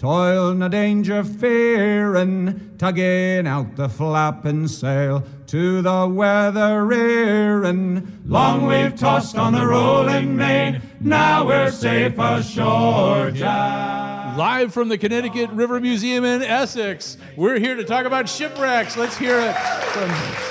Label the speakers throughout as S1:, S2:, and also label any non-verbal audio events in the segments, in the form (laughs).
S1: toil, no danger, fearing, tugging out the flapping sail to the weather rearing. Long we've tossed on the rolling main, now we're safe ashore, Jack.
S2: Live from the Connecticut River Museum in Essex, we're here to talk about shipwrecks. Let's hear it from.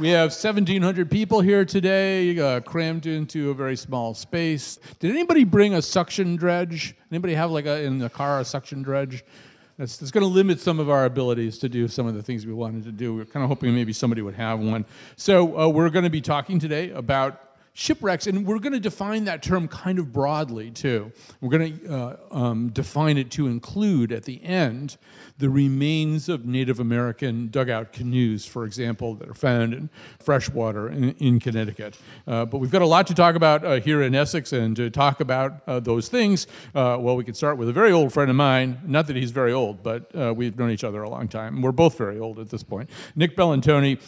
S2: We have 1,700 people here today, uh, crammed into a very small space. Did anybody bring a suction dredge? Anybody have like a, in the car a suction dredge? That's, that's going to limit some of our abilities to do some of the things we wanted to do. We're kind of hoping maybe somebody would have one. So uh, we're going to be talking today about shipwrecks, and we're going to define that term kind of broadly too. We're going to uh, um, define it to include at the end the remains of Native American dugout canoes, for example, that are found in freshwater in, in Connecticut. Uh, but we've got a lot to talk about uh, here in Essex, and to talk about uh, those things, uh, well, we could start with a very old friend of mine. Not that he's very old, but uh, we've known each other a long time. We're both very old at this point. Nick Bellantoni,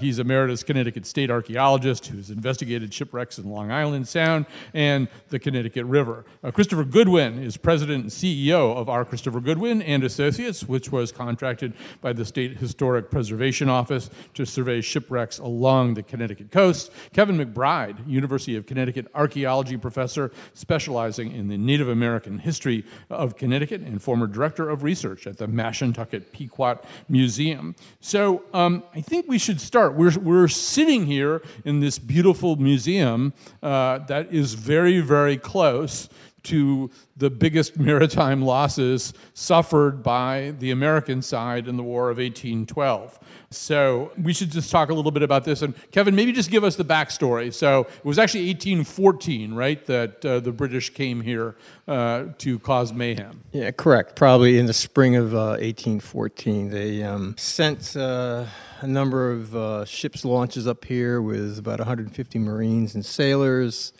S2: he's emeritus Connecticut state archaeologist who's investigated shipwrecks in Long Island Sound and the Connecticut River. Christopher Goodwin is president and CEO of R. Christopher Goodwin and Associates which was contracted by the State Historic Preservation Office to survey shipwrecks along the Connecticut coast. Kevin McBride, University of Connecticut archaeology professor specializing in the Native American history of Connecticut and former director of research at the Mashantucket Pequot Museum. So um, I think we should start. We're, we're sitting here in this beautiful museum uh, that is very, very close to the biggest (laughs) maritime losses suffered by the American side in the War of 1812. So we should just talk a little bit about this. And Kevin, maybe just give us the backstory. So it was actually 1814, right, that uh, the British came here uh, to cause mayhem.
S3: Yeah, correct. Probably in the spring of uh, 1814, they um, sent uh, a number of uh, ships launches up here with about 150 Marines and sailors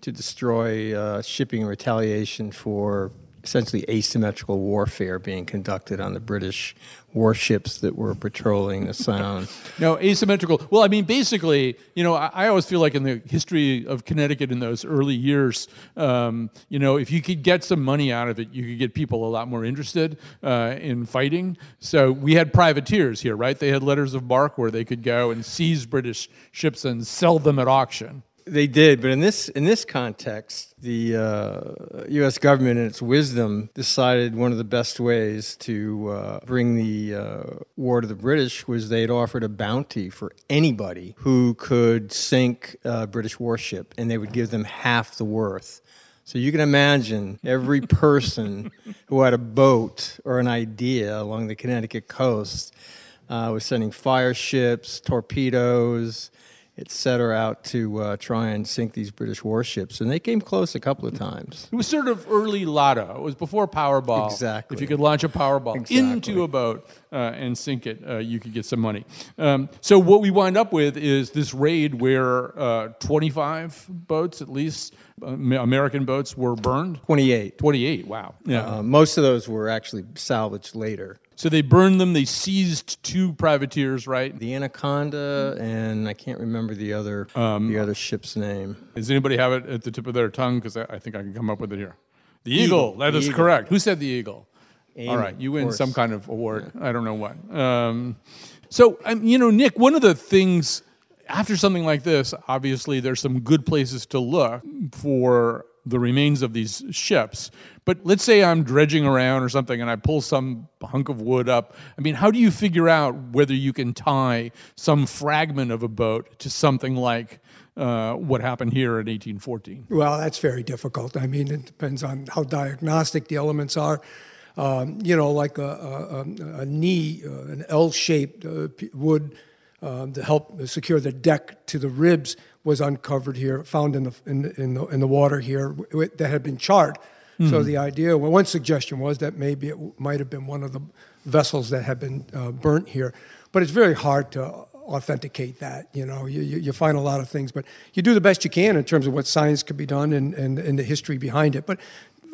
S3: to destroy uh, shipping retaliation for essentially asymmetrical warfare being conducted on the British warships that were patrolling the Sound. (laughs)
S2: no, asymmetrical. Well, I mean, basically, you know, I, I, always feel like in the history of Connecticut in those early years, um, you know, if you could get some money out of it, you could get people a lot more interested uh, in fighting. So we had privateers here, right? They had letters of marque where they could go and seize British ships and sell them at auction.
S3: They did, but in this in this context, the uh, U.S. government, in its wisdom, decided one of the best ways to uh, bring the uh, war to the British was they'd offered a bounty for anybody who could sink a British warship, and they would give them half the worth. So you can imagine every (laughs) person who had a boat or an idea along the Connecticut coast uh, was sending fire ships, torpedoes it set her out to uh, try and sink these British warships, and they came close a couple of times.
S2: It was sort of early Lotto. It was before Powerball.
S3: Exactly.
S2: If you could launch a Powerball
S3: exactly.
S2: into a boat uh, and sink it, uh, you could get some money. Um, so what we wind up with is this raid where uh, 25 boats, at least uh, American boats, were burned.
S3: 28.
S2: 28. Wow.
S3: Yeah. Uh, most of those were actually salvaged later.
S2: So they burned them. They seized two privateers, right?
S3: The Anaconda, and I can't remember the other um, the other ship's name.
S2: Does anybody have it at the tip of their tongue? Because I, I, think I can come up with it here. The Eagle. That the is Eagle. correct. Who said the Eagle?
S3: Amy,
S2: All right, you win some kind of award.
S3: Yeah.
S2: I don't know what. Um, so, um, you know, Nick, one of the things after something like this, obviously, there's some good places to look for the remains of these ships. But let's say I'm dredging around or something and I pull some hunk of wood up. I mean, how do you figure out whether you can tie some fragment of a boat to something like uh, what happened here in 1814?
S4: Well, that's very difficult. I mean, it depends on how diagnostic the elements are. Um, you know, like a, a, a knee, uh, an L shaped uh, wood um, to help secure the deck to the ribs was uncovered here, found in the in, in the in the water here that had been charred. So the idea, well, one suggestion was that maybe it might have been one of the vessels that had been uh, burnt here, but it's very hard to authenticate that. You know, you, you, you find a lot of things, but you do the best you can in terms of what science could be done and, and, and the history behind it. But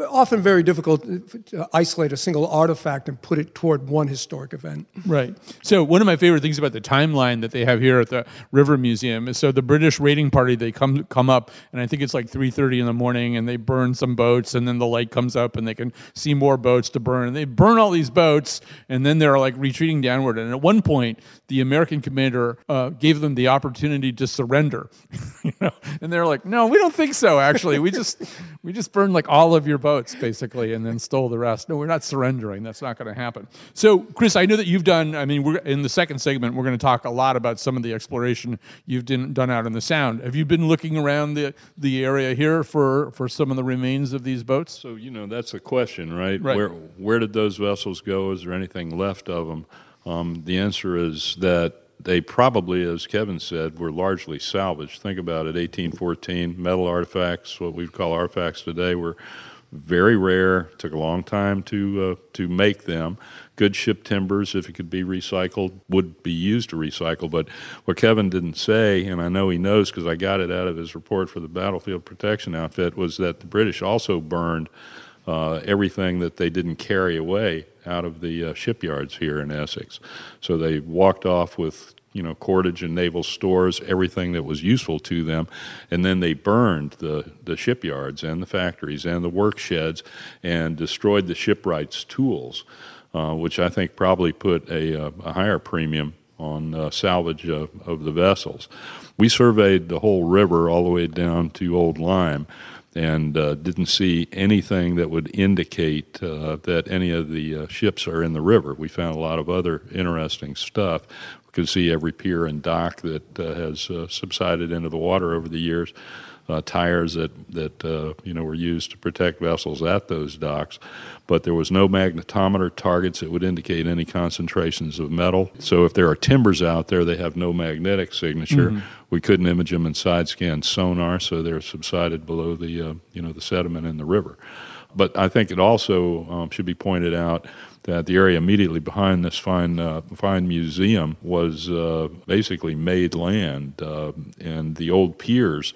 S4: often very difficult to isolate a single artifact and put it toward one historic event.
S2: Right. So one of my favorite things about the timeline that they have here at the River Museum is so the British raiding party they come come up and I think it's like 3:30 in the morning and they burn some boats and then the light comes up and they can see more boats to burn and they burn all these boats and then they're like retreating downward and at one point the American commander uh, gave them the opportunity to surrender. (laughs) you know? And they're like, "No, we don't think so actually. We just we just burned like all of your boats basically and then stole the rest. No, we're not surrendering. That's not going to happen." So, Chris, I know that you've done I mean, we're in the second segment we're going to talk a lot about some of the exploration you've done, done out in the sound. Have you been looking around the the area here for for some of the remains of these boats?
S5: So you know that's the question, right?
S2: Right.
S5: Where where did those vessels go? Is there anything left of them? Um, the answer is that they probably, as Kevin said, were largely salvaged. Think about it: 1814 metal artifacts, what we'd call artifacts today, were very rare. Took a long time to uh, to make them. Good ship timbers, if it could be recycled, would be used to recycle. But what Kevin didn't say, and I know he knows because I got it out of his report for the Battlefield Protection Outfit, was that the British also burned uh, everything that they didn't carry away out of the uh, shipyards here in Essex. So they walked off with you know cordage and naval stores, everything that was useful to them, and then they burned the the shipyards and the factories and the work sheds and destroyed the shipwrights' tools, uh, which I think probably put a, uh, a higher premium on uh, salvage of, of the vessels. We surveyed the whole river all the way down to Old Lyme and uh, didn't see anything that would indicate uh, that any of the uh, ships are in the river. We found a lot of other interesting stuff. Could see every pier and dock that uh, has uh, subsided into the water over the years. Uh, tires that that uh, you know were used to protect vessels at those docks, but there was no magnetometer targets that would indicate any concentrations of metal. So if there are timbers out there, they have no magnetic signature. We couldn't image them in side scan sonar, so they're subsided below the uh, you know the sediment in the river. But I think it also um, should be pointed out that the area immediately behind this fine uh, fine museum was uh, basically made land, uh, and the old piers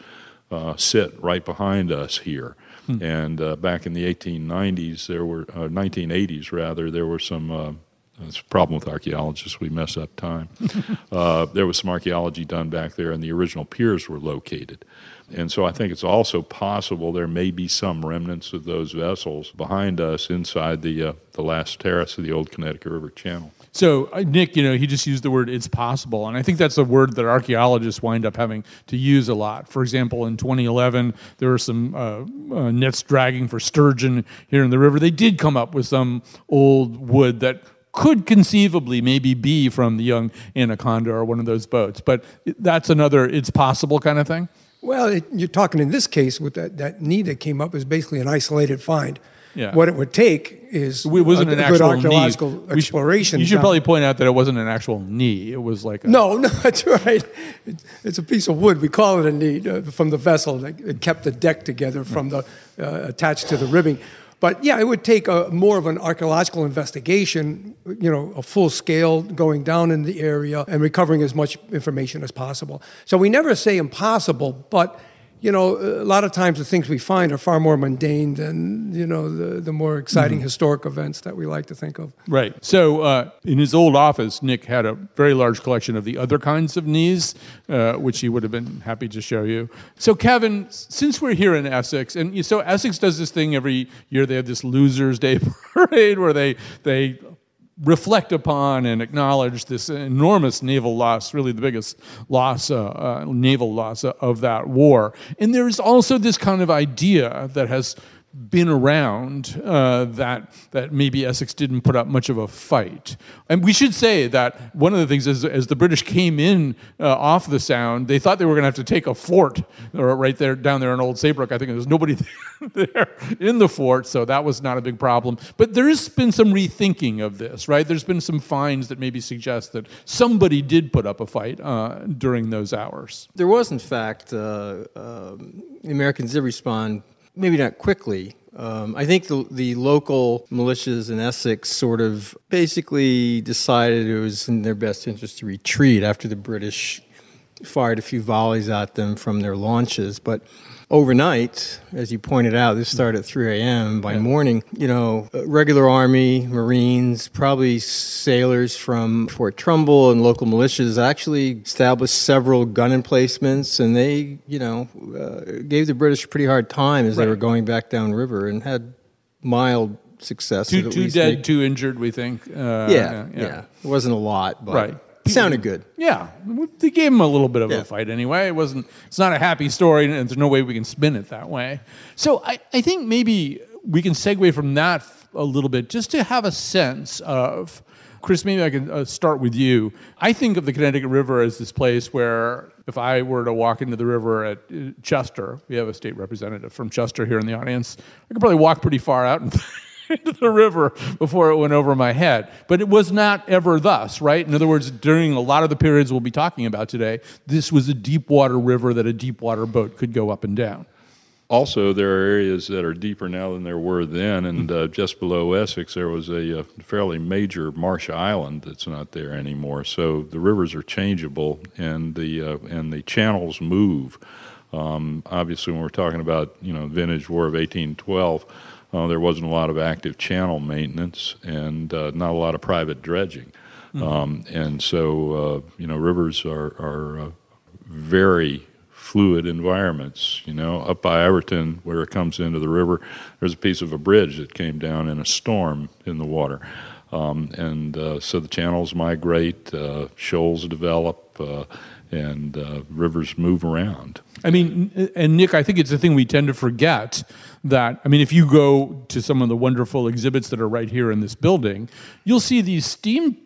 S5: uh, sit right behind us here. And uh, back in the 1890s, there were uh, 1980s rather, there were some. It's a problem with archaeologists. We mess up time. (laughs) uh, there was some archaeology done back there, and the original piers were located. And so I think it's also possible there may be some remnants of those vessels behind us inside the uh, the last terrace of the old Connecticut River Channel.
S2: So uh, Nick, you know, he just used the word "it's possible," and I think that's a word that archaeologists wind up having to use a lot. For example, in 2011, there were some uh, uh, nets dragging for sturgeon here in the river. They did come up with some old wood that could conceivably maybe be from the young anaconda or one of those boats, but that's another "it's possible" kind of thing.
S4: Well, it, you're talking in this case with that, that knee that came up is basically an isolated find.
S2: Yeah.
S4: What it would take is
S2: It wasn't
S4: a,
S2: an
S4: a
S2: actual
S4: good archaeological
S2: knee. We should-
S4: exploration.
S2: you should probably point out that it wasn't an actual knee. It was like a,
S4: No, (laughs) no, that's right. It- It's a piece of wood. We call it a knee uh, from the vessel that kept the deck together from the uh, attached to the ribbing. But yeah, it would take a, more of an archaeological investigation, you know, a full scale going down in the area and recovering as much information as possible. So we never say impossible, but you know, a lot of times the things we find are far more mundane than you know the, the more exciting historic events that we like to think of.
S2: Right. So uh, in his old office, Nick had a very large collection of the other kinds of knees, uh, which he would have been happy to show you. So Kevin, since we're here in Essex, and so Essex does this thing every year. They have this Losers' Day (laughs) parade where they they reflect upon and acknowledge this enormous naval loss, really the biggest loss, uh, uh, naval loss of that war. And there's also this kind of idea that has been around uh, that that maybe Essex didn't put up much of a fight. And we should say that one of the things is as the British came in uh, off the Sound, they thought they were going to have to take a fort right there down there in Old Saybrook. I think there was nobody (laughs) there in the fort, so that was not a big problem. But there has been some rethinking of this, right? There's been some finds that maybe suggest that somebody did put up a fight uh, during those hours.
S3: There was, in fact, uh, um, Americans did respond maybe not quickly. Um, I think the, the local militias in Essex sort of basically decided it was in their best interest to retreat after the British fired a few volleys at them from their launches. But overnight, as you pointed out, this started at 3 a.m. By morning, you know, regular Army, Marines, probably sailors from Fort Trumbull and local militias actually established several gun emplacements, and they, you know, uh, gave the British a pretty hard time as they were going back downriver and had mild success.
S2: Two, two dead,
S3: make-
S2: two injured, we think. Uh,
S3: yeah, yeah, It wasn't a lot, but
S2: Right.
S3: It sounded good.
S2: Yeah, they gave him a little bit of
S3: Yeah.
S2: a fight anyway. It wasn't. It's not a happy story, and there's no way we can spin it that way. So I, I think maybe we can segue from that a little bit, just to have a sense of. Chris, maybe I can uh, start with you. I think of the Connecticut River as this place where, if I were to walk into the river at uh, Chester, we have a state representative from Chester here in the audience. I could probably walk pretty far out and (laughs) (laughs) into the river before it went over my head. But it was not ever thus, right? In other words, during a lot of the periods we'll be talking about today, this was a deep water river that a deep water boat could go up and down.
S5: Also, there are areas that are deeper now than there were then, and uh, (laughs) just below Essex, there was a, uh fairly major marsh island that's not there anymore. So the rivers are changeable, and the uh, and the channels move. Um, obviously, when we're talking about you know vintage War of 1812, uh, there wasn't a lot of active channel maintenance and uh, not a lot of private dredging, um, and so uh, you know rivers are are uh, very fluid environments. You know, up by Everton, where it comes into the river, there's a piece of a bridge that came down in a storm in the water. Um, and uh, so the channels migrate, uh, shoals develop, uh, and uh, rivers move around.
S2: I mean, and Nick, I think it's a thing we tend to forget that, I mean, if you go to some of the wonderful exhibits that are right here in this building, you'll see these steam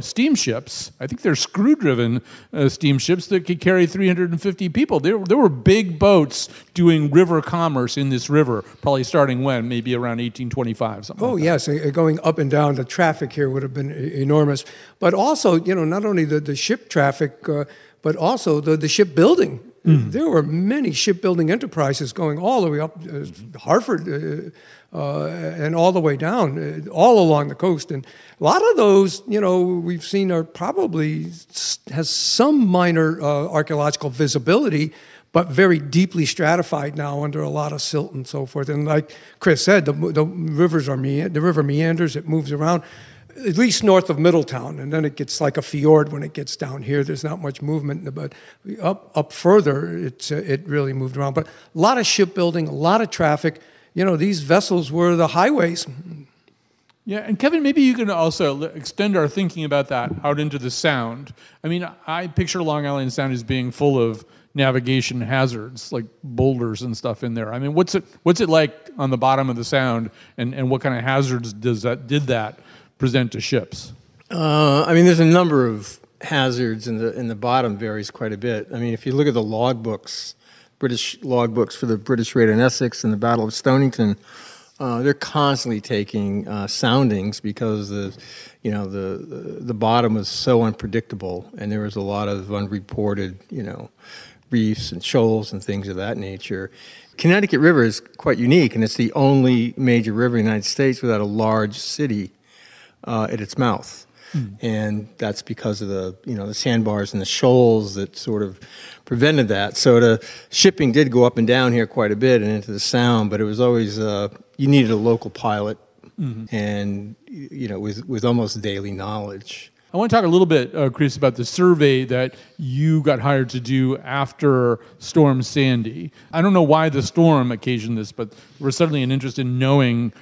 S2: steamships. I think they're screw driven uh, steamships that could carry 350 people. There, there were big boats doing river commerce in this river, probably starting when? Maybe around 1825, something
S4: Oh
S2: like
S4: yes, uh, going up and down, the traffic here would have been enormous. But also, you know, not only the, the ship traffic, uh, but also the, the shipbuilding. There were many shipbuilding enterprises going all the way up uh, Hartford uh, uh, and all the way down, uh, all along the coast. And a lot of those, you know, we've seen are probably has some minor uh, archaeological visibility, but very deeply stratified now under a lot of silt and so forth. And like Chris said, the, the rivers are me- the river meanders, it moves around, at least north of Middletown, and then it gets like a fjord when it gets down here. There's not much movement, but up up further, it's uh, it really moved around. But a lot of shipbuilding, a lot of traffic. You know, these vessels were the highways.
S2: Yeah, and Kevin, maybe you can also extend our thinking about that out into the Sound. I mean, I picture Long Island Sound as being full of navigation hazards, like boulders and stuff in there. I mean, what's it what's it like on the bottom of the Sound, and, and what kind of hazards does that did that present to ships?
S3: Uh, I mean, there's a number of hazards, and the in the bottom varies quite a bit. I mean, if you look at the logbooks, British logbooks for the British raid on Essex and the Battle of Stonington, uh, they're constantly taking uh, soundings because the, you know, the, the the bottom was so unpredictable, and there was a lot of unreported, you know, reefs and shoals and things of that nature. Connecticut River is quite unique, and it's the only major river in the United States without a large city uh, at its mouth. And that's because of the you know the sandbars and the shoals that sort of prevented that. So the shipping did go up and down here quite a bit and into the sound, but it was always uh, you needed a local pilot and you know with with almost daily knowledge.
S2: I want to talk a little bit, uh, Chris, about the survey that you got hired to do after Storm Sandy. I don't know why the storm occasioned this, but there was suddenly an interest in knowing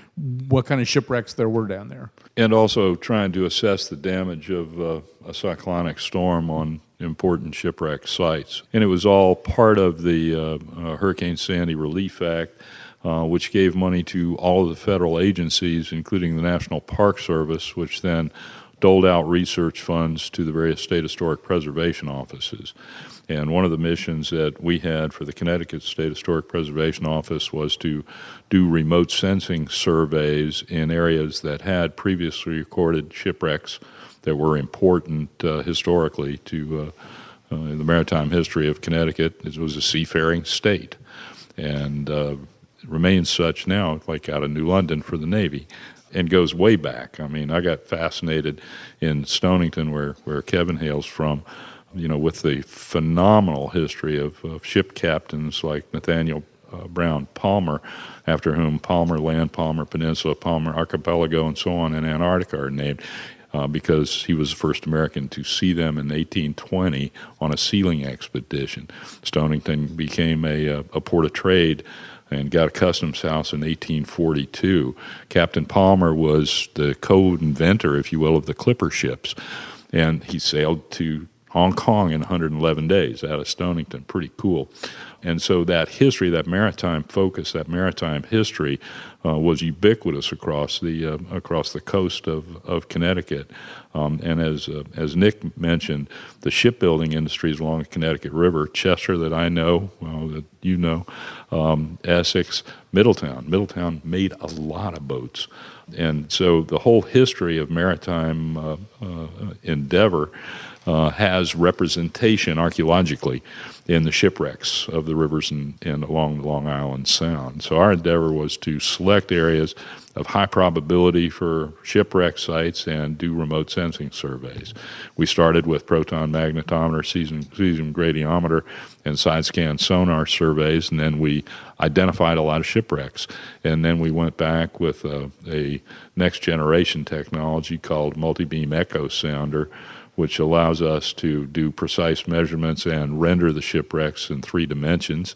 S2: what kind of shipwrecks there were down there.
S5: And also trying to assess the damage of uh, a cyclonic storm on important shipwreck sites. And it was all part of the uh, uh, Hurricane Sandy Relief Act, uh, which gave money to all of the federal agencies, including the National Park Service, which then doled out research funds to the various state historic preservation offices. And one of the missions that we had for the Connecticut State Historic Preservation Office was to do remote sensing surveys in areas that had previously recorded shipwrecks that were important uh, historically to uh, uh, the maritime history of Connecticut. It was a seafaring state. And uh, remains such now, like out of New London for the Navy, and goes way back. I mean, I got fascinated in Stonington, where, where Kevin hails from, you know, with the phenomenal history of, of ship captains like Nathaniel uh, Brown Palmer, after whom Palmer Land, Palmer Peninsula, Palmer Archipelago, and so on in Antarctica are named. Uh, because he was the first American to see them in 1820 on a sealing expedition. Stonington became a, a, a port of trade and got a customs house in 1842. Captain Palmer was the co-inventor, if you will, of the clipper ships, and he sailed to Hong Kong in 111 days out of Stonington. Pretty cool. And so that history, that maritime focus, that maritime history, uh, was ubiquitous across the uh, across the coast of, of Connecticut. Um, and as uh, as Nick mentioned, the shipbuilding industries along the Connecticut River, Chester, that I know, well, that you know, um, Essex, Middletown. Middletown made a lot of boats, and so the whole history of maritime uh, uh, endeavor uh, has representation archaeologically in the shipwrecks of the rivers and, and along the Long Island Sound. So our endeavor was to select areas of high probability for shipwreck sites and do remote sensing surveys. We started with proton magnetometer, cesium, cesium gradiometer, and side scan sonar surveys, and then we identified a lot of shipwrecks. And then we went back with a, a next generation technology called multi beam echo sounder which allows us to do precise measurements and render the shipwrecks in three dimensions,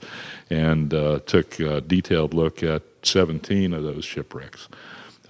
S5: and uh, took a detailed look at 17 of those shipwrecks.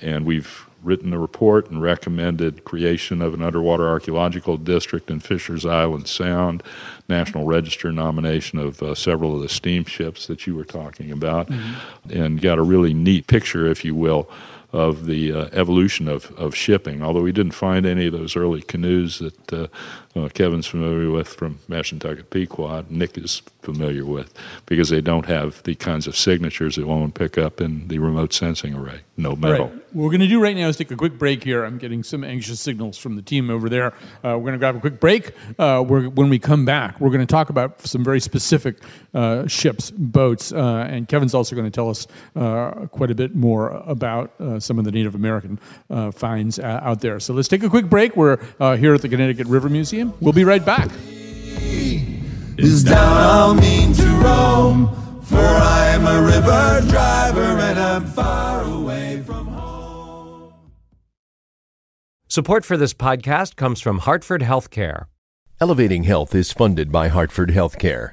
S5: And we've written a report and recommended creation of an underwater archaeological district in Fisher's Island Sound, National Register nomination of uh, several of the steamships that you were talking about, mm-hmm. and got a really neat picture, if you will, of the uh, evolution of, of shipping. Although we didn't find any of those early canoes that uh, uh, Kevin's familiar with from Mashantucket Pequot, Nick is familiar with, because they don't have the kinds of signatures that one would pick up in the remote sensing array. No metal.
S2: Right. What we're going to do right now is take a quick break here. I'm getting some anxious signals from the team over there. Uh, we're going to grab a quick break. Uh, when we come back, we're going to talk about some very specific uh, ships, boats, uh, and Kevin's also going to tell us uh, quite a bit more about uh, some of the Native American finds out there. So let's take a quick break. We're here at the Connecticut River Museum. We'll be right back.
S6: Is down I'll to roam. For I'm a river driver and I'm far away from home.
S7: Support for this podcast comes from Hartford Healthcare.
S8: Elevating Health is funded by Hartford Healthcare.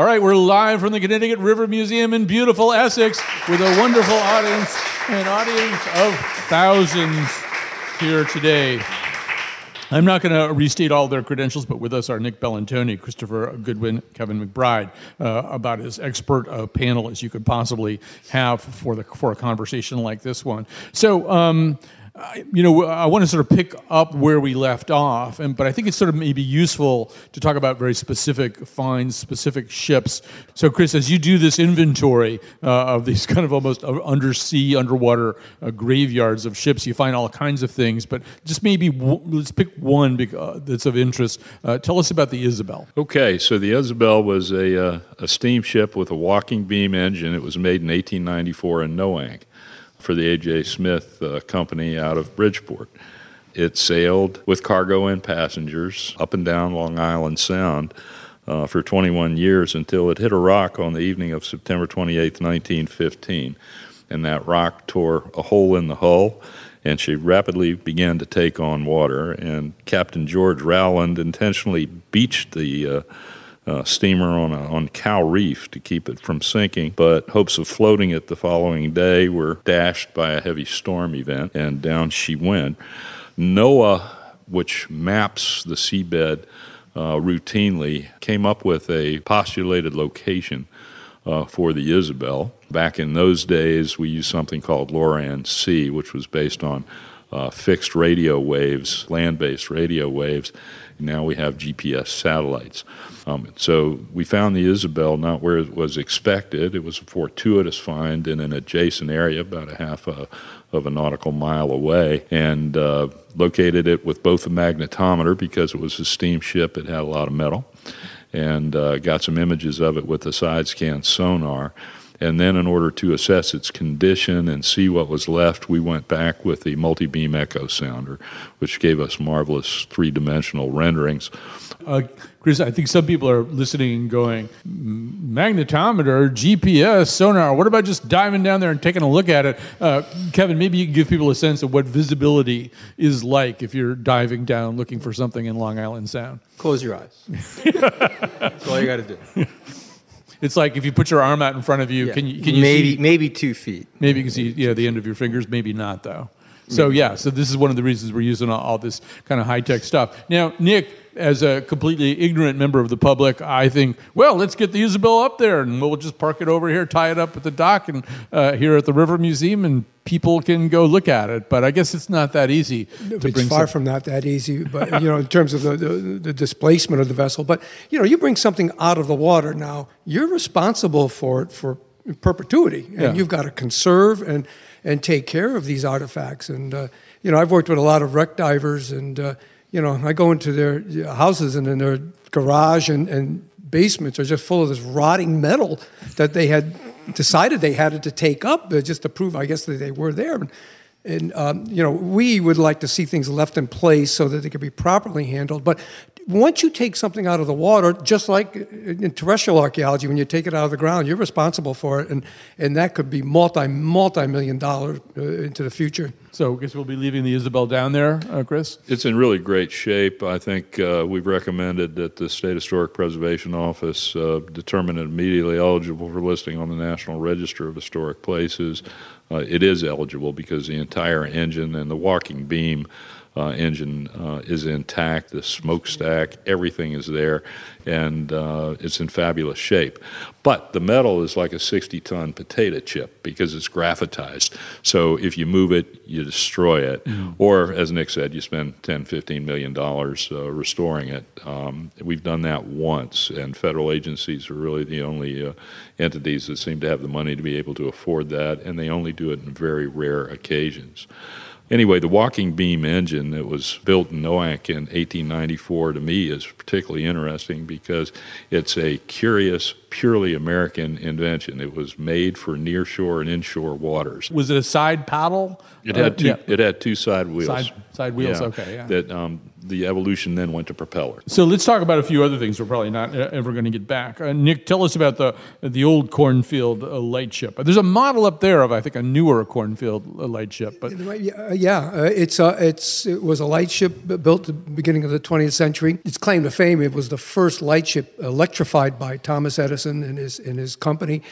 S2: All right, we're live from the Connecticut River Museum in beautiful Essex with a wonderful audience, an audience of thousands here today. I'm not going to restate all their credentials, but with us are Nick Bellantoni, Christopher Goodwin, Kevin McBride, uh, about as expert a panel as you could possibly have for the for a conversation like this one. So. Um, you know, I want to sort of pick up where we left off, and but I think it's sort of maybe useful to talk about very specific finds, specific ships. So, Chris, as you do this inventory uh, of these (laughs) kind of almost undersea, underwater uh, graveyards of ships, you find all kinds of things. But just maybe w- let's pick one uh, that's of interest. Uh, tell us about the Isabel.
S5: Okay, so the Isabel was a, uh, a steamship with a walking beam engine. It was made in 1894 in Noank for the A.J. Smith uh, Company out of Bridgeport. It sailed with cargo and passengers up and down Long Island Sound uh, for 21 years until it hit a rock on the evening of September 28, 1915. and that rock tore a hole in the hull and she rapidly began to take on water. And Captain George Rowland intentionally beached the uh, uh, steamer on a, on Cow Reef to keep it from sinking, but hopes of floating it the following day were dashed by a heavy storm event, and down she went. NOAA, which maps the seabed uh, routinely, came up with a postulated location uh, for the Isabel. Back in those days, we used something called LORAN C, which was based on uh, fixed radio waves, land based radio waves. Now we have GPS satellites. Um, so we found the Isabel not where it was expected. It was a fortuitous find in an adjacent area, about a half a, of a nautical mile away, and uh, located it with both a magnetometer because it was a steamship. It had a lot of metal and uh, got some images of it with the side scan sonar. And then, in order to assess its condition and see what was left, we went back with the multi beam echo sounder, which gave us marvelous three dimensional renderings.
S2: Uh, Chris, I think some people are listening and going, magnetometer, GPS, sonar. What about just diving down there and taking a look at it? Uh, Kevin, maybe you can give people a sense of what visibility is like if you're diving down looking for something in Long Island Sound.
S3: Close your eyes. (laughs) That's all you got to do.
S2: It's like if you put your arm out in front of you,
S3: Yeah.
S2: can you can you
S3: maybe
S2: see?
S3: maybe two feet.
S2: Maybe you can see yeah the end of your fingers. Maybe not though. So yeah, so this is one of the reasons we're using all, all this kind of high tech stuff. Now, Nick, as a completely ignorant member of the public, I think, well, let's get the Isabel up there, and we'll just park it over here, tie it up at the dock, and uh, here at the River Museum, and people can go look at it. But I guess it's not that easy to
S4: it's far from not that easy, but you know, in terms of the, the, the displacement of the vessel. But you know, you bring something out of the water now, you're responsible for it for perpetuity, and
S2: Yeah.
S4: you've got to conserve and and take care of these artifacts. And uh, you know, I've worked with a lot of wreck divers, and uh, you know, I go into their houses, and in their garage and, and basements are just full of this rotting metal that they had decided they had it to take up uh, just to prove, I guess, that they were there. And um, you know, we would like to see things left in place so that they could be properly handled. But once you take something out of the water, just like in terrestrial archaeology, when you take it out of the ground, you're responsible for it, and and that could be multi multi million dollars uh, into the future.
S2: So I guess we'll be leaving the Isabel down there, uh, Chris.
S5: It's in really great shape. I think uh, we've recommended that the State Historic Preservation Office uh, determine it immediately eligible for listing on the National Register of Historic Places. Uh, it is eligible because the entire engine and the walking beam uh, engine uh, is intact. The smokestack, everything is there, and uh, it's in fabulous shape. But the metal is like a 60-ton potato chip because it's graphitized. So if you move it, you destroy it. Or, as Nick said, you spend 10, 15 million dollars uh, restoring it. Um, we've done that once, and federal agencies are really the only uh, entities that seem to have the money to be able to afford that, and they only do it in very rare occasions. Anyway, the walking beam engine that was built in Noank in 1894 to me is particularly interesting because it's a curious, purely American invention. It was made for nearshore and inshore waters.
S2: Was it a side paddle?
S5: It
S2: Uh,
S5: had two.
S2: yeah.
S5: It had two side wheels.
S2: Side- side wheels, okay, yeah.
S5: That um, the evolution then went to propeller.
S2: So let's talk about a few other things we're probably not uh, ever going to get back. Uh, Nick, tell us about the the old cornfield uh, lightship. There's a model up there of I think a newer cornfield uh, lightship, but
S4: Yeah, yeah uh, it's uh, it's it was a lightship built at the beginning of the 20th century. Its claim to fame it was the first lightship electrified by Thomas Edison and his and his company.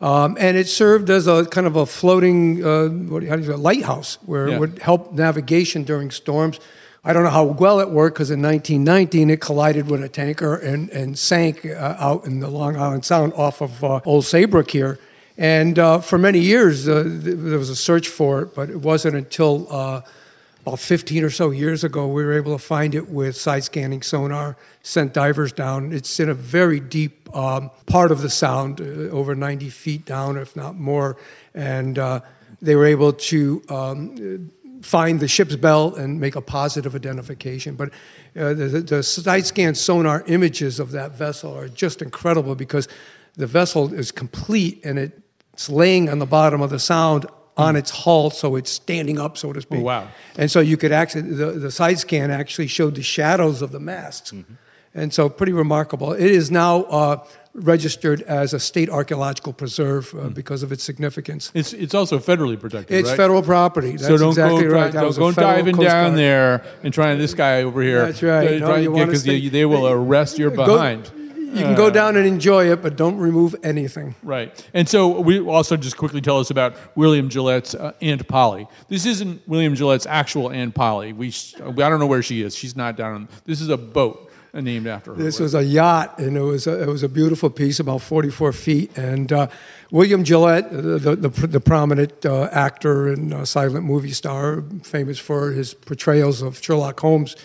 S4: Um, and it served as a kind of a floating, uh, what, how do you say, lighthouse where
S2: Yeah.
S4: it would help navigation during storms. I don't know how well it worked because in 1919 it collided with a tanker and, and sank uh, out in the Long Island Sound off of uh, Old Saybrook here. And uh, for many years uh, th- there was a search for it, but it wasn't until uh, about 15 or so years ago we were able to find it with side scanning sonar, sent divers down. It's in a very deep um, part of the sound, uh, over 90 feet down, if not more. And they were able to um, find the ship's bell and make a positive identification. But uh, the, the- side scan sonar images of that vessel are just incredible because the vessel is complete and it's laying on the bottom of the sound on its hull, so it's standing up, so to speak.
S2: Oh, wow.
S4: And so you could actually, the, the side scan actually showed the shadows of the masts. And so pretty remarkable. It is now uh, registered as a state archaeological preserve uh, because of its significance.
S2: It's it's also federally protected.
S4: It's
S2: right?
S4: federal property. That's
S2: so don't
S4: exactly
S2: go,
S4: right.
S2: Don't go diving down
S4: Guard.
S2: there and trying to this guy over here.
S4: That's right.
S2: uh,
S4: No,
S2: trying
S4: you
S2: to get-
S4: wanna
S2: 'cause
S4: stay-
S2: they, they will arrest your
S4: Go-
S2: behind.
S4: You can go down and enjoy it, but don't remove anything.
S2: Right. And so we also just quickly tell us about William Gillette's uh, Aunt Polly. This isn't William Gillette's actual Aunt Polly. We, I don't know where she is. She's not down. On, this is a boat uh, named after her.
S4: This was a yacht, and it was a, it was a beautiful piece, about 44 feet. And uh, William Gillette, the, the, the, the prominent uh, actor and uh, silent movie star, famous for his portrayals of Sherlock Holmes,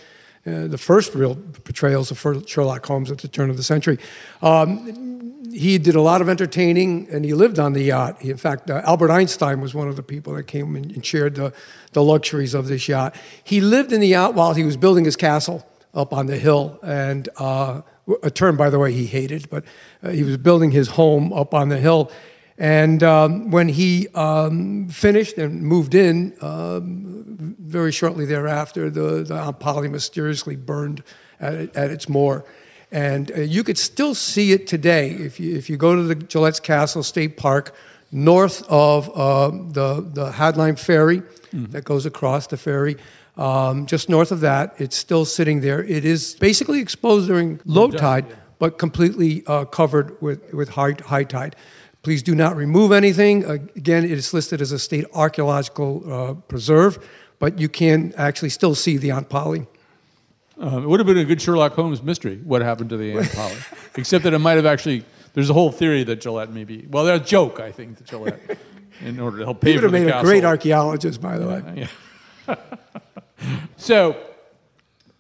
S4: uh, the first real portrayals of Sherlock Holmes at the turn of the century. Um, he did a lot of entertaining, and he lived on the yacht. He, in fact, uh, Albert Einstein was one of the people that came and, and shared the, the luxuries of this yacht. He lived in the yacht while he was building his castle up on the hill, and uh, a term, by the way, he hated, but uh, he was building his home up on the hill. And um, when he um, finished and moved in, um, very shortly thereafter, the, the Aunt Polly mysteriously burned at, at its moor. And uh, you could still see it today if you, if you go to the Gillette's Castle State Park, north of uh, the, the Hadlyme Ferry that goes across the ferry. Um, just north of that, it's still sitting there. It is basically exposed during low tide, but completely uh, covered with, with high, high tide. Please do not remove anything. Uh, again, it is listed as a state archaeological uh, preserve, but you can actually still see the Aunt Polly.
S2: Um, it would have been a good Sherlock Holmes mystery. What happened to the Aunt (laughs) Polly? Except that it might have actually. There's a whole theory that Gillette maybe. Well, there's a joke I think that Gillette, in order to help pay
S4: He would have made a
S2: castle.
S4: great archaeologist, by the way.
S2: Yeah. (laughs) so,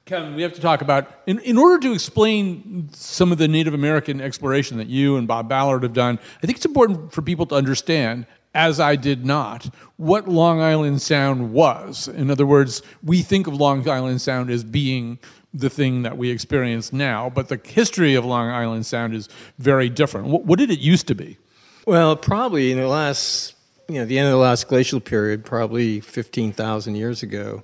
S2: Kevin, we have to talk about in, in order to explain some of the Native American exploration that you and Bob Ballard have done. I think it's important for people to understand, as I did not, what Long Island Sound was. In other words, we think of Long Island Sound as being the thing that we experience now, but the history of Long Island Sound is very different. What, what did it used to be?
S3: Well, probably in the last, you know, the end of the last glacial period, probably 15,000 years ago,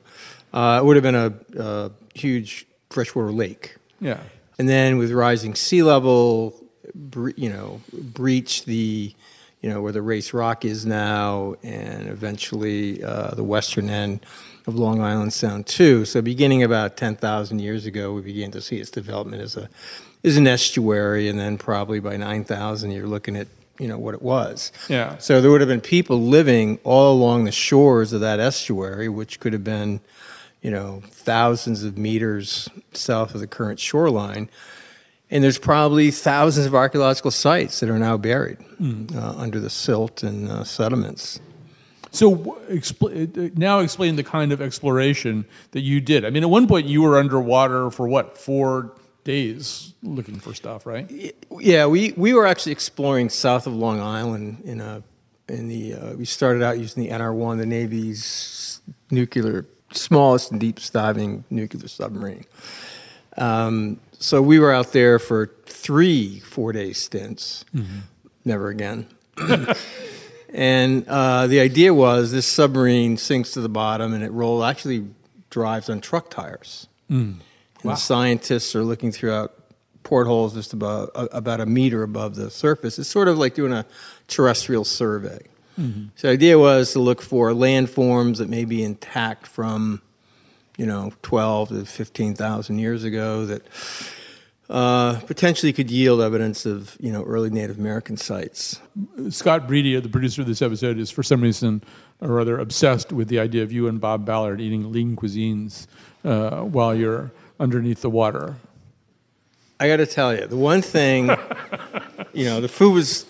S3: uh, it would have been a, a huge freshwater lake.
S2: Yeah.
S3: And then with rising sea level, bre- you know, breach the, you know, where the Race Rock is now, and eventually uh, the western end of Long Island Sound too. So beginning about 10,000 years ago, we began to see its development as a as an estuary, and then probably by 9,000, you're looking at you know what it was.
S2: Yeah.
S3: So there would have been people living all along the shores of that estuary, which could have been, you know, thousands of meters south of the current shoreline. And there's probably thousands of archaeological sites that are now buried uh, under the silt and uh, sediments.
S2: So expl- uh, now explain the kind of exploration that you did. I mean, at one point you were underwater for what four days looking for stuff, right?
S3: Yeah, we, we were actually exploring south of Long Island in a in the uh, we started out using the NR1, the Navy's nuclear smallest and deepest diving nuclear submarine. Um, so we were out there for three four day stints. Never again. (laughs) and uh, the idea was this submarine sinks to the bottom and it roll actually drives on truck tires. And the scientists are looking throughout portholes just about about a meter above the surface. It's sort of like doing a terrestrial survey. So the idea was to look for landforms that may be intact from, you know, 12 to 15,000 years ago that uh, potentially could yield evidence of, you know, early Native American sites.
S2: Scott Breedy, the producer of this episode, is for some reason or other obsessed with the idea of you and Bob Ballard eating lean cuisines uh, while you're underneath the water.
S3: I got to tell you, the one thing, you know, the food was,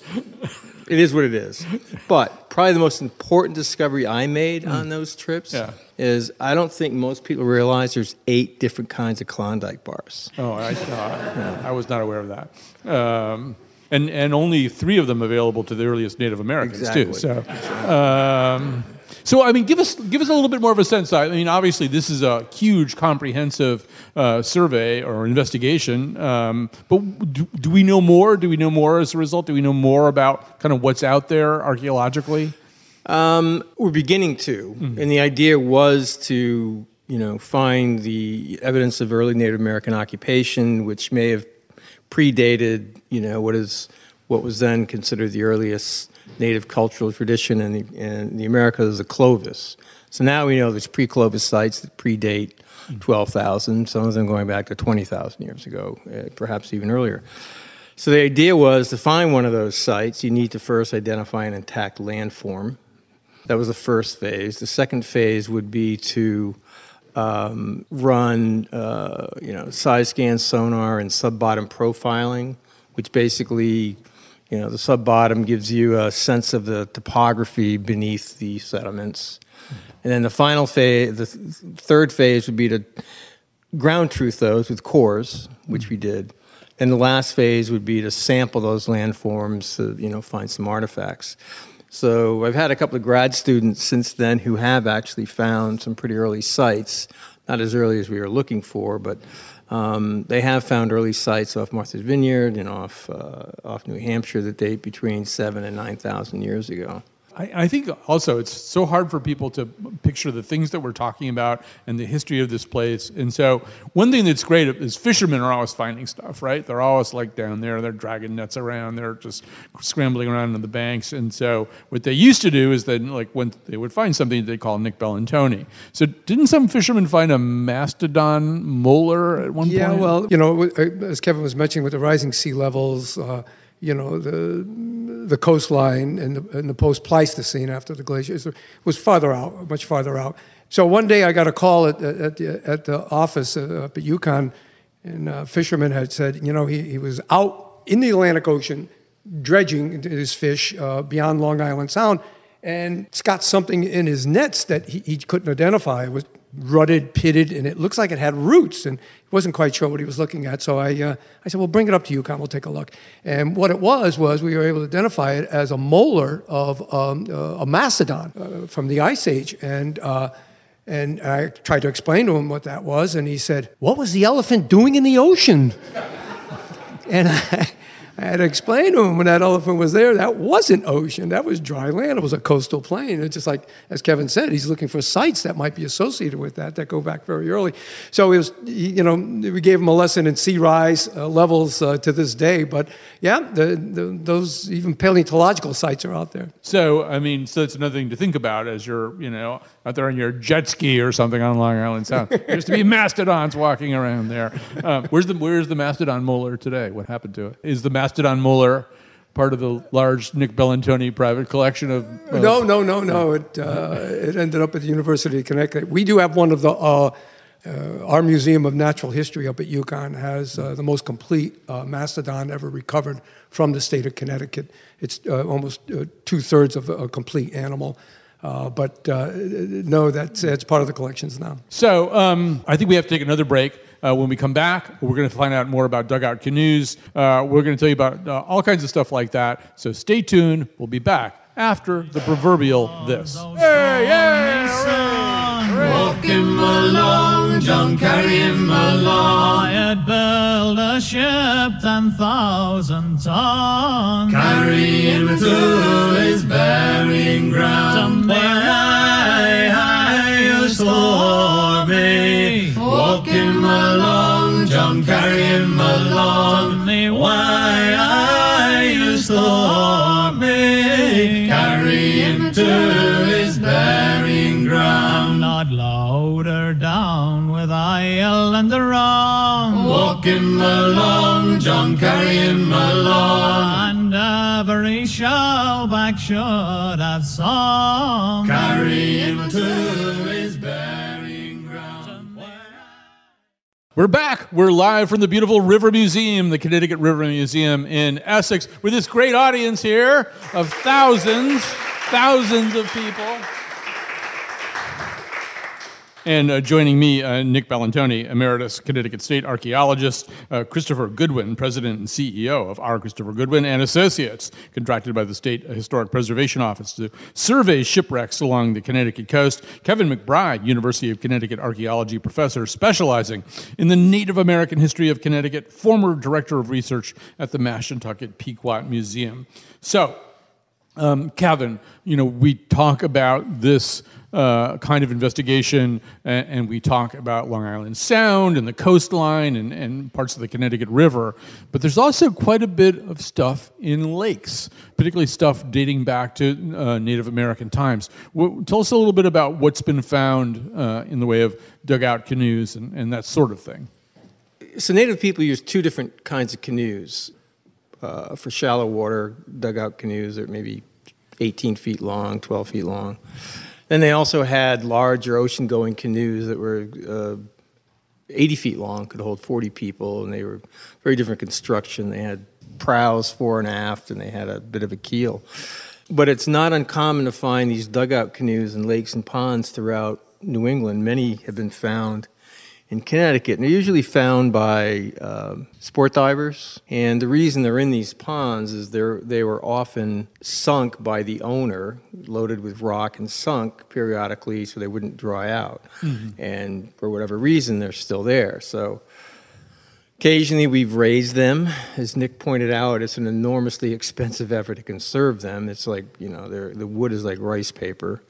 S3: it is what it is. But probably the most important discovery I made on those trips
S2: Yeah.
S3: is I don't think most people realize there's eight different kinds of Klondike bars.
S2: Oh, I, (laughs) uh, I was not aware of that. Um, and, and only three of them available to the earliest Native Americans too. So, um, so I mean, give us give us a little bit more of a sense. I mean, obviously, this is a huge, comprehensive uh, survey or investigation. Um, but do, do we know more? Do we know more as a result? Do we know more about kind of what's out there archaeologically?
S3: Um, we're beginning to, and the idea was to, you know, find the evidence of early Native American occupation, which may have predated, you know, what is what was then considered the earliest native cultural tradition in the, in the Americas, the Clovis. So now we know there's pre-Clovis sites that predate 12,000, some of them going back to 20,000 years ago, uh, perhaps even earlier. So the idea was to find one of those sites, you need to first identify an intact landform. That was the first phase. The second phase would be to um, run, uh, you know, side scan sonar and sub-bottom profiling, which basically, you know, the sub-bottom gives you a sense of the topography beneath the sediments. And then the final phase, the th- third phase would be to ground truth those with cores, which we did. And the last phase would be to sample those landforms to, you know, find some artifacts. So I've had a couple of grad students since then who have actually found some pretty early sites, not as early as we were looking for, but um, they have found early sites off Martha's Vineyard and off, uh, off New Hampshire that date between seven and 9,000 years ago.
S2: I, I think also it's so hard for people to picture the things that we're talking about and the history of this place. And so one thing that's great is fishermen are always finding stuff, right? They're always like down there, they're dragging nets around, they're just scrambling around on the banks. And so what they used to do is then like when they would find something they call Nick Bellantoni. So didn't some fishermen find a mastodon molar at one
S4: yeah,
S2: point?
S4: Yeah, well, you know, uh, as Kevin was mentioning, with the rising sea levels, uh, you know, the the coastline and the, and the post Pleistocene after the glaciers was farther out, much farther out. So one day I got a call at, at, the, at the office uh, up at UConn, and a fisherman had said, you know, he, he was out in the Atlantic Ocean dredging his fish uh, beyond Long Island Sound, and it's got something in his nets that he, he couldn't identify. It was rutted, pitted, and it looks like it had roots. And he wasn't quite sure what he was looking at. So I, uh, I said, well, bring it up to UConn. We'll take a look. And what it was, was we were able to identify it as a molar of um, uh, a mastodon uh, from the Ice Age. And, uh, and I tried to explain to him what that was. And he said, what was the elephant doing in the ocean? (laughs) and I, I had to explain to him when that elephant was there, that wasn't ocean, that was dry land. It was a coastal plain. It's just like, as Kevin said, he's looking for sites that might be associated with that that go back very early. So it was, you know, we gave him a lesson in sea rise uh, levels uh, to this day. But yeah, the, the, those even paleontological sites are out there.
S2: So, I mean, so it's another thing to think about as you're, you know, out there on your jet ski or something on Long Island Sound. There used to be (laughs) mastodons walking around there. Um, where's the Where's the mastodon molar today? What happened to it? Is the mastodon molar part of the large Nick Bellantoni private collection of?
S4: no, no, no, no. It uh, it ended up at the University of Connecticut. We do have one of the. Uh, uh, our Museum of Natural History up at UConn has uh, the most complete uh, mastodon ever recovered from the state of Connecticut. It's uh, almost uh, two thirds of a complete animal. Uh, but uh, no, that's, that's part of the collections now.
S2: So um, I think we have to take another break. Uh, when we come back, we're going to find out more about dugout canoes. Uh, we're going to tell you about uh, all kinds of stuff like that. So stay tuned. We'll be back after the proverbial this. Hey, yeah, hooray, hooray.
S6: John, carry him along.
S9: I had built a ship ten thousand tons.
S6: Carry him to his burying ground.
S9: Where I, I used for me.
S6: Walk him along, John, carry him along.
S9: me why I used for me.
S6: Carry him to his burying ground.
S9: Not with aisle and the wrong.
S6: Walk him along, John, carry him along.
S9: And every shellback should have song.
S6: Carry him to his burying ground.
S2: We're back. We're live from the beautiful River Museum, the Connecticut River Museum in Essex, with this great audience here of thousands, thousands of people. And uh, joining me, uh, Nick Bellantoni, Emeritus Connecticut State Archaeologist, uh, Christopher Goodwin, President and CEO of R. Christopher Goodwin and Associates, contracted by the State Historic Preservation Office to survey shipwrecks along the Connecticut coast, Kevin McBride, University of Connecticut Archaeology Professor, specializing in the Native American history of Connecticut, former Director of Research at the Mashantucket Pequot Museum. So, Um, Kevin, you know, we talk about this uh, kind of investigation, and, and, we talk about Long Island Sound and the coastline and, and, parts of the Connecticut River. But there's also quite a bit of stuff in lakes, particularly stuff dating back to uh, Native American times. Tell us a little bit about what's been found uh, in the way of dugout canoes and, and, that sort of thing.
S3: So, Native people use two different kinds of canoes. Uh, for shallow water dugout canoes that are maybe 18 feet long, 12 feet long. Then they also had larger ocean going canoes that were uh, 80 feet long, could hold 40 people, and they were very different construction. They had prows fore and aft, and they had a bit of a keel. But it's not uncommon to find these dugout canoes in lakes and ponds throughout New England. Many have been found in Connecticut. And they're usually found by uh, sport divers. And the reason they're in these ponds is they're, they were often sunk by the owner, loaded with rock and sunk periodically so they wouldn't dry out. Mm-hmm. And for whatever reason, they're still there. So occasionally we've raised them. As Nick pointed out, it's an enormously expensive effort to conserve them. It's like, you know, the wood is like rice paper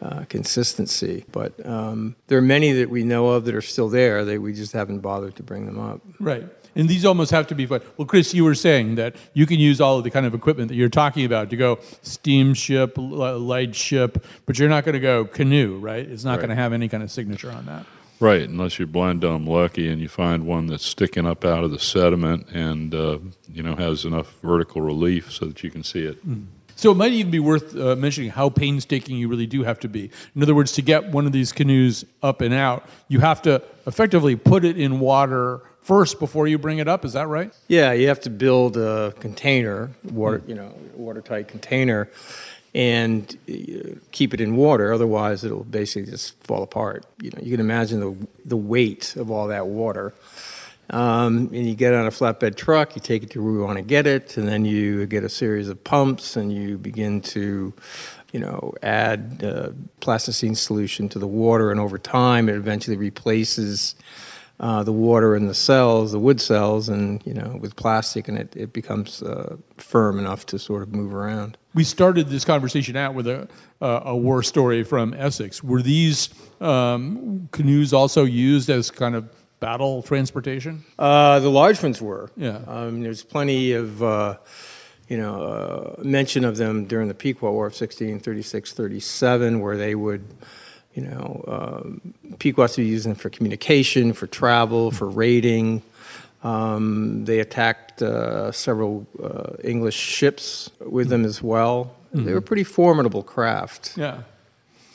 S3: uh, consistency. But um, there are many that we know of that are still there that we just haven't bothered to bring them up.
S2: Right. And these almost have to be fun. Well, Chris, you were saying that you can use all of the kind of equipment that you're talking about to go steamship, light ship, but you're not going to go canoe, right? It's not right. going to have any kind of signature on that.
S5: Right, unless you're blind dumb lucky and you find one that's sticking up out of the sediment and uh, you know has enough vertical relief so that you can see it. Mm.
S2: So it might even be worth uh, mentioning how painstaking you really do have to be. In other words, to get one of these canoes up and out, you have to effectively put it in water first before you bring it up. Is that right?
S3: Yeah, you have to build a container, water, you know, watertight container, and uh, keep it in water. Otherwise, it'll basically just fall apart. You know, you can imagine the the weight of all that water. Um, and you get on a flatbed truck, you take it to where you want to get it, and then you get a series of pumps, and you begin to, you know, add uh, plasticine solution to the water, and over time, it eventually replaces uh, the water in the cells, the wood cells, and you know, with plastic, and it, it becomes uh, firm enough to sort of move around.
S2: We started this conversation out with a, a war story from Essex. Were these um, canoes also used as kind of battle transportation?
S3: Uh, the large ones were.
S2: Yeah.
S3: Um, there's plenty of, uh, you know, uh, mention of them during the Pequot War of 1636 37, where they would, you know, um, Pequots would use them for communication, for travel, for raiding. Um, they attacked uh, several uh, English ships with them as well. Mm-hmm. They were pretty formidable craft.
S2: Yeah.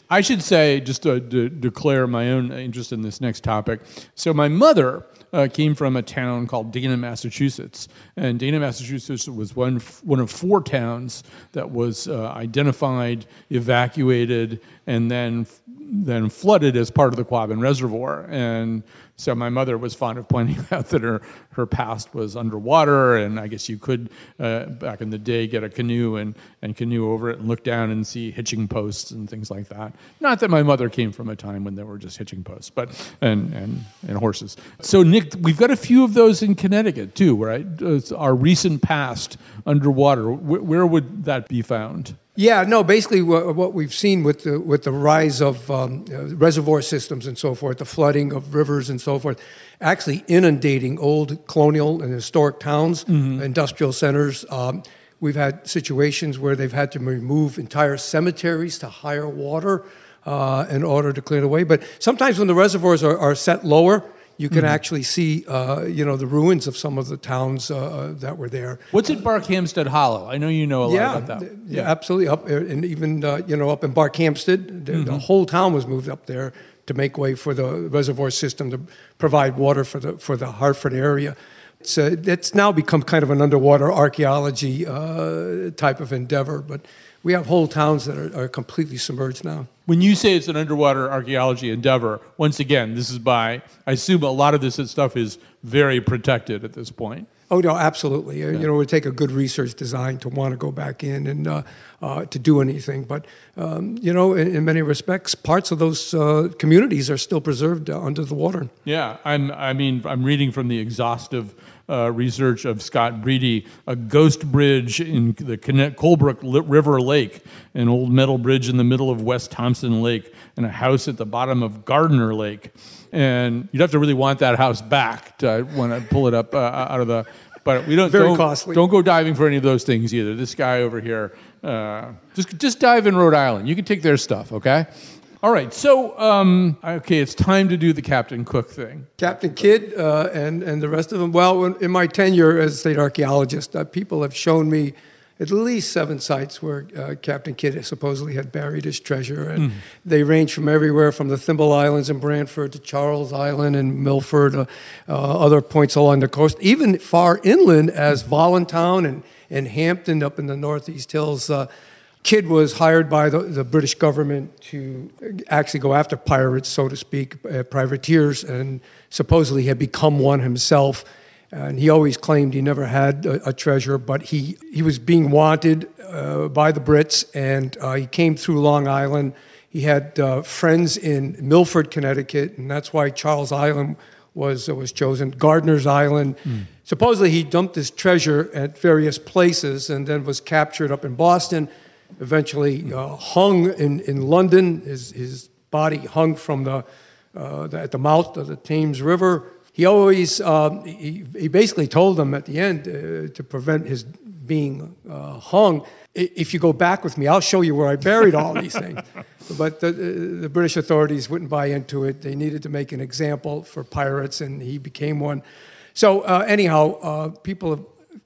S2: I should say, just to, to, declare my own interest in this next topic. So, my mother uh, came from a town called Dana, Massachusetts, and Dana, Massachusetts was one one of four towns that was uh, identified, evacuated, and then then flooded as part of the Quabbin Reservoir. And so my mother was fond of pointing (laughs) out that her, her past was underwater, and I guess you could, uh, back in the day, get a canoe and, and canoe over it and look down and see hitching posts and things like that. Not that my mother came from a time when there were just hitching posts, but and, and, and horses. So, Nick, we've got a few of those in Connecticut too, right? It's our recent past underwater. Where, where would that be found?
S4: Yeah, no. Basically, what we've seen with the with the rise of um, reservoir systems and so forth, the flooding of rivers and so forth, actually inundating old colonial and historic towns, mm-hmm. industrial centers. Um, we've had situations where they've had to remove entire cemeteries to higher water uh, in order to clear it away. But sometimes when the reservoirs are, are set lower, you can mm-hmm. actually see, uh, you know, the ruins of some of the towns uh, uh that were there.
S2: What's at Barkhamsted Hollow? I know you know a
S4: yeah,
S2: lot about that.
S4: Yeah, yeah absolutely. Up and even uh, you know up in Barkhamsted, the, mm-hmm. the, whole town was moved up there to make way for the reservoir system to provide water for the for the Hartford area. It's, uh, it's now become kind of an underwater archaeology uh, type of endeavor, but we have whole towns that are, are, completely submerged now.
S2: When you say it's an underwater archaeology endeavor, once again, this is by, I assume a lot of this stuff is very protected at this point.
S4: Oh no, absolutely. Yeah. You know, it would take a good research design to want to go back in and uh, uh, to do anything. But um, you know, in, in, many respects, parts of those uh, communities are still preserved uh, under the water.
S2: Yeah, I'm. I mean, I'm reading from the exhaustive uh, research of Scott Breedy, a ghost bridge in the Colebrook River Lake, an old metal bridge in the middle of West Thompson Lake, and a house at the bottom of Gardner Lake. And you'd have to really want that house back to want to pull it up uh, out of the. But we don't.
S4: Very
S2: don't,
S4: costly.
S2: Don't go diving for any of those things either. This guy over here, uh, just just dive in Rhode Island. You can take their stuff, okay? All right. So, um, okay, it's time to do the Captain Cook thing.
S4: Captain Kidd uh, and, and the rest of them. Well, in my tenure as a state archaeologist, uh, people have shown me at least seven sites where uh, Captain Kidd supposedly had buried his treasure. And they range from everywhere from the Thimble Islands in Branford to Charles Island and Milford, uh, uh, other points along the coast, even far inland as Voluntown and, and Hampton up in the Northeast Hills. Uh, Kidd was hired by the, the British government to actually go after pirates, so to speak, uh, privateers, and supposedly had become one himself. And he always claimed he never had a, a treasure, but he, he was being wanted uh, by the Brits, and uh, he came through Long Island. He had uh, friends in Milford, Connecticut, and that's why Charles Island was, was chosen. Gardiner's Island. Supposedly, he dumped his treasure at various places and then was captured up in Boston eventually uh, hung in, in London. His, his body hung from the, uh, the, at the mouth of the Thames River. He always, um, he, he basically told them at the end uh, to prevent his being uh, hung, if you go back with me, I'll show you where I buried all these things. (laughs) But the, the British authorities wouldn't buy into it. They needed to make an example for pirates, and he became one. So, uh, anyhow, uh, people have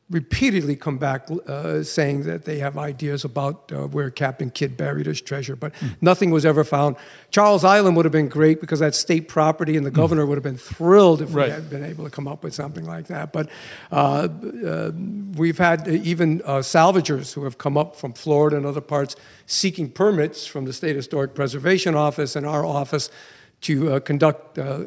S4: repeatedly come back uh, saying that they have ideas about uh, where Captain Kidd buried his treasure, but nothing was ever found. Charles Island would have been great because that's state property, and the governor would have been thrilled if
S2: Right.
S4: we had been able to come up with something like that. But uh, uh, we've had even uh, salvagers who have come up from Florida and other parts seeking permits from the State Historic Preservation Office and our office to uh, conduct uh,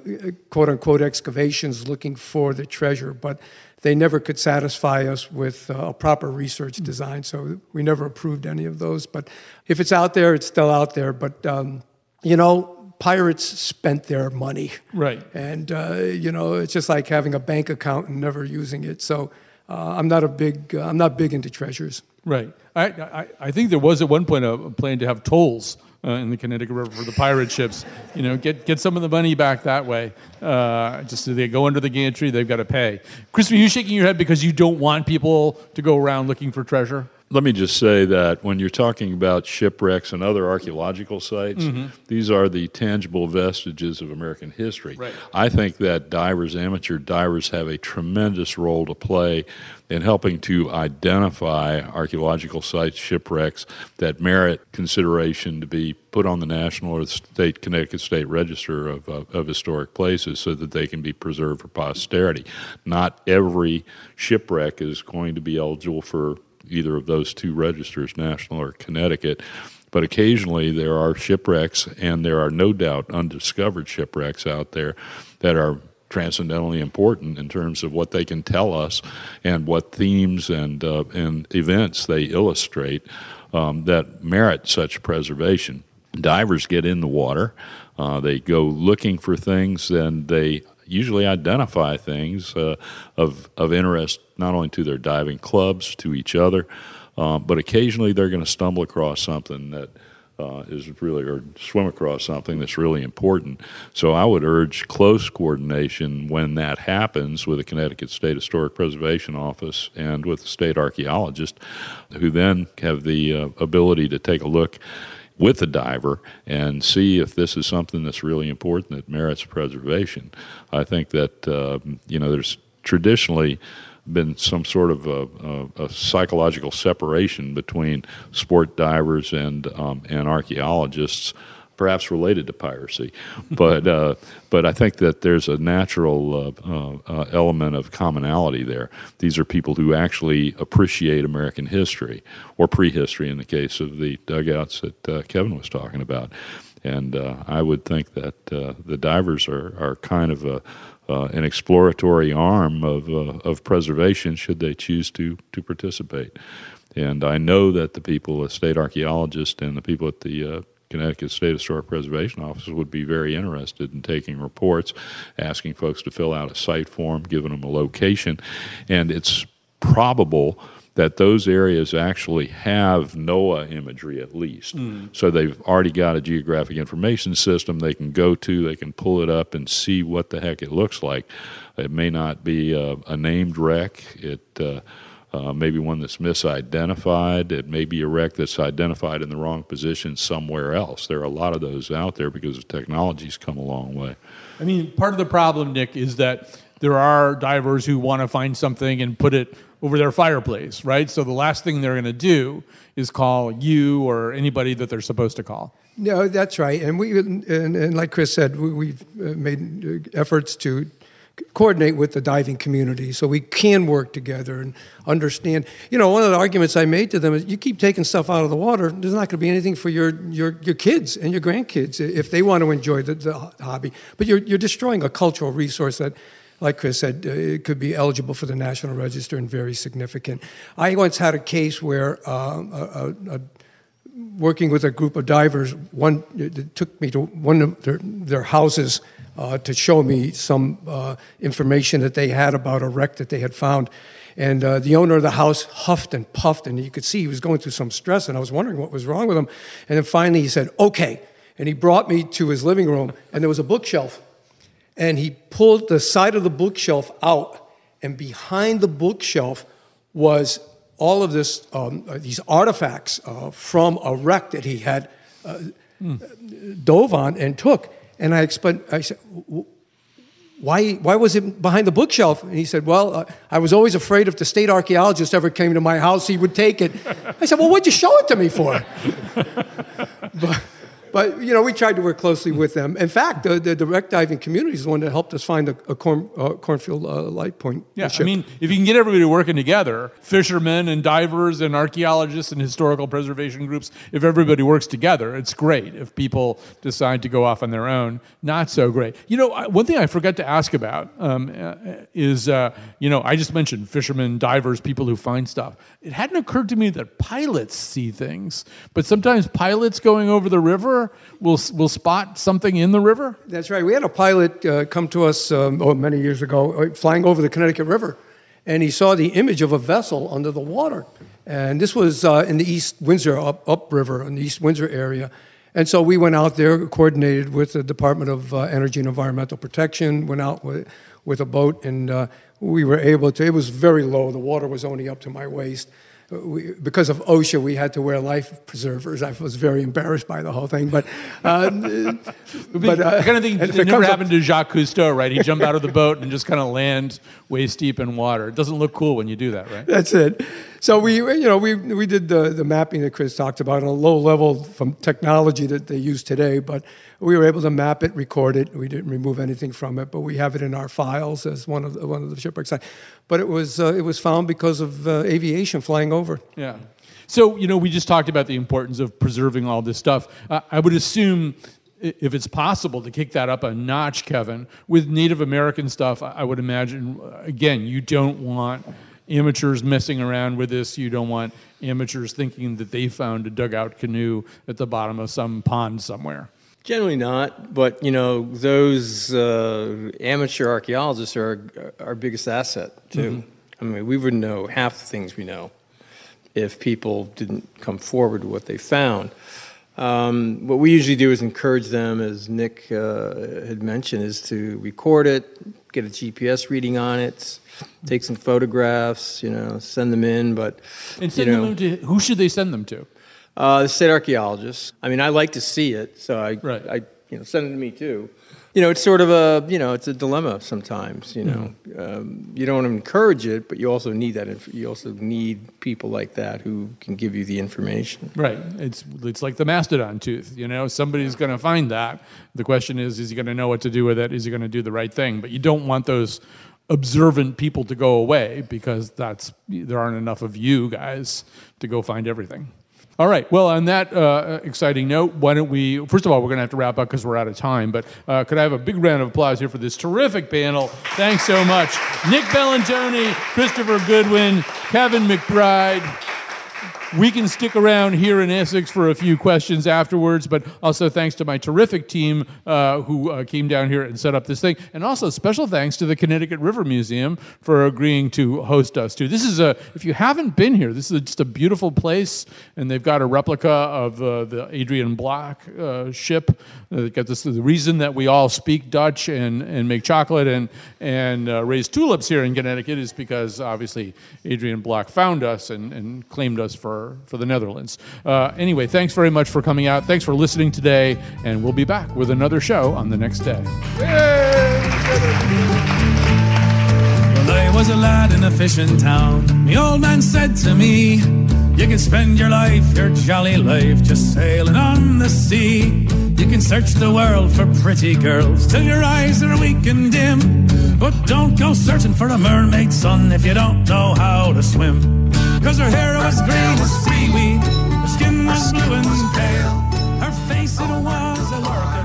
S4: quote unquote excavations looking for the treasure, but they never could satisfy us with uh, a proper research design, so we never approved any of those. But if it's out there, it's still out there. But um, you know, pirates spent their money,
S2: Right.
S4: and uh, you know, it's just like having a bank account and never using it. So uh, I'm not a big, uh, I'm not big into treasures.
S2: Right. I, I, I think there was at one point a plan to have tolls uh, in the Connecticut River for the pirate ships. You know, get get some of the money back that way. Uh, just so they go under the gantry, they've got to pay. Christopher, you shaking your head because you don't want people to go around looking for treasure?
S5: Let me just say that when you're talking about shipwrecks and other archaeological sites, these are the tangible vestiges of American history.
S2: Right.
S5: I think that divers, amateur divers, have a tremendous role to play in helping to identify archaeological sites, shipwrecks that merit consideration to be put on the national or the state Connecticut State Register of, of, of historic places so that they can be preserved for posterity. Not every shipwreck is going to be eligible for either of those two registers, national or Connecticut. But occasionally there are shipwrecks, and there are no doubt undiscovered shipwrecks out there that are transcendently important in terms of what they can tell us and what themes and uh, and events they illustrate um, that merit such preservation. Divers get in the water, uh, they go looking for things, and they usually identify things uh, of of interest not only to their diving clubs, to each other, uh, but occasionally they're going to stumble across something that uh, is really, or swim across something that's really important. So I would urge close coordination when that happens with the Connecticut State Historic Preservation Office and with the state archaeologist, who then have the uh, ability to take a look with the diver and see if this is something that's really important that merits preservation. I think that uh, you know there's traditionally been some sort of a, a, a psychological separation between sport divers and um, and archaeologists, perhaps related to piracy, (laughs) but uh, but I think that there's a natural uh, uh, uh, element of commonality there. These are people who actually appreciate American history or prehistory in the case of the dugouts that uh, Kevin was talking about. And uh, I would think that uh, the divers are, are kind of a, uh, an exploratory arm of, uh, of preservation should they choose to, to participate. And I know that the people, the state archaeologists and the people at the uh, Connecticut State Historic Preservation Office would be very interested in taking reports, asking folks to fill out a site form, giving them a location, and it's probable that those areas actually have NOAA imagery at least. So they've already got a geographic information system they can go to, they can pull it up and see what the heck it looks like. It may not be a, a named wreck. It uh, uh, maybe one that's misidentified. It may be a wreck that's identified in the wrong position somewhere else. There are a lot of those out there because the technology's come a long way.
S2: I mean, part of the problem, Nick, is that there are divers who want to find something and put it over their fireplace, right? So the last thing they're going to do is call you or anybody that they're supposed to call.
S4: No, that's right. And we and, and like Chris said, we, we've uh, made uh, efforts to coordinate with the diving community so we can work together and understand. You know, one of the arguments I made to them is you keep taking stuff out of the water, there's not going to be anything for your, your, your kids and your grandkids if they want to enjoy the, the hobby. But you're, you're destroying a cultural resource that like Chris said, uh, it could be eligible for the National Register and very significant. I once had a case where uh, a, a, a working with a group of divers, one took me to one of their, their houses uh, to show me some uh, information that they had about a wreck that they had found. And uh, the owner of the house huffed and puffed, and you could see he was going through some stress, and I was wondering what was wrong with him. And then finally he said, okay. And he brought me to his living room, and there was a bookshelf. And he pulled the side of the bookshelf out, and behind the bookshelf was all of this, um, uh, these artifacts uh, from a wreck that he had uh, dove on and took. And I explained, I said, why, why was it behind the bookshelf? And he said, well, uh, I was always afraid if the state archaeologist ever came to my house, he would take it. I said, well, what'd you show it to me for? (laughs) but, but, you know, we tried to work closely with them. In fact, the, the direct diving community is the one that helped us find a, a corn, uh, cornfield uh, light point.
S2: Yeah, I mean, if you can get everybody working together, fishermen and divers and archaeologists and historical preservation groups, if everybody works together, it's great. If people decide to go off on their own, not so great. You know, one thing I forgot to ask about um, uh, is, uh, you know, I just mentioned fishermen, divers, people who find stuff. It hadn't occurred to me that pilots see things, but sometimes pilots going over the river will will spot something in the river.
S4: That's right. We had a pilot uh, come to us um, oh, many years ago, uh, flying over the Connecticut River, and he saw the image of a vessel under the water. And this was uh, in the East Windsor, up, upriver, in the East Windsor area. And so we went out there, coordinated with the Department of uh, Energy and Environmental Protection, went out with, with a boat, and uh, we were able to, it was very low. The water was only up to my waist. We, because of OSHA, we had to wear life preservers. I was very embarrassed by the whole thing, but, uh, (laughs) but uh,
S2: kind of thing that
S4: it
S2: never
S4: comes up-
S2: happened to Jacques Cousteau, right? He jumped out of the boat and just kind of land waist deep in water. It doesn't look cool when you do that, right?
S4: That's it. So we, you know, we, we did the, the mapping that Chris talked about on a low level from technology that they use today, but we were able to map it, record it. We didn't remove anything from it, but we have it in our files as one of the, one of the shipwreck sites. But it was uh, it was found because of uh, aviation flying over.
S2: Yeah. So, you know, we just talked about the importance of preserving all this stuff. Uh, I would assume, if it's possible, to kick that up a notch, Kevin, with Native American stuff, I I would imagine, uh, again, you don't want amateurs messing around with this. You don't want amateurs thinking that they found a dugout canoe at the bottom of some pond somewhere.
S3: Generally not, but you know those uh, amateur archaeologists are our biggest asset too. I mean, we wouldn't know half the things we know if people didn't come forward with what they found. Um, what we usually do is encourage them, as Nick uh, had mentioned, is to record it, get a GPS reading on it, take some photographs, you know, send them in. But
S2: And
S3: you know,
S2: them to who should they send them to?
S3: uh, the state archaeologists. I mean, I like to see it, so I,
S2: Right.
S3: I, you know, send it to me too. You know, it's sort of a, you know, it's a dilemma sometimes. You know, um, you don't want to encourage it, but you also need that. Inf- you also need people like that who can give you the information.
S2: Right. It's it's like the mastodon tooth. You know, somebody's going to find that. The question is, is he going to know what to do with it? Is he going to do the right thing? But you don't want those observant people to go away because that's there aren't enough of you guys to go find everything. All right. Well, on that uh, exciting note, why don't we? First of all, we're going to have to wrap up because we're out of time. But uh, could I have a big round of applause here for this terrific panel? Thanks so much, Nick Bellantoni, Christopher Goodwin, Kevin McBride. We can stick around here in Essex for a few questions afterwards, but also thanks to my terrific team uh, who uh, came down here and set up this thing. And also special thanks to the Connecticut River Museum for agreeing to host us too. This is a, if you haven't been here, this is just a beautiful place, and they've got a replica of uh, the Adrian Block uh, ship. Uh, got this, the reason that we all speak Dutch and, and make chocolate and, and uh, raise tulips here in Connecticut is because obviously Adrian Block found us and, and claimed us for, for the Netherlands. Uh, anyway, thanks very much for coming out. Thanks for listening today, and we'll be back with another show on the next day.
S10: Well, I was a lad in a fishing town. The old man said to me, You can spend your life, your jolly life, just sailing on the sea. You can search the world for pretty girls till your eyes are weak and dim. But don't go searching for a mermaid, son, if you don't know how to swim. Cause her hair was green as seaweed, her skin was blue and pale. Her face, it was a work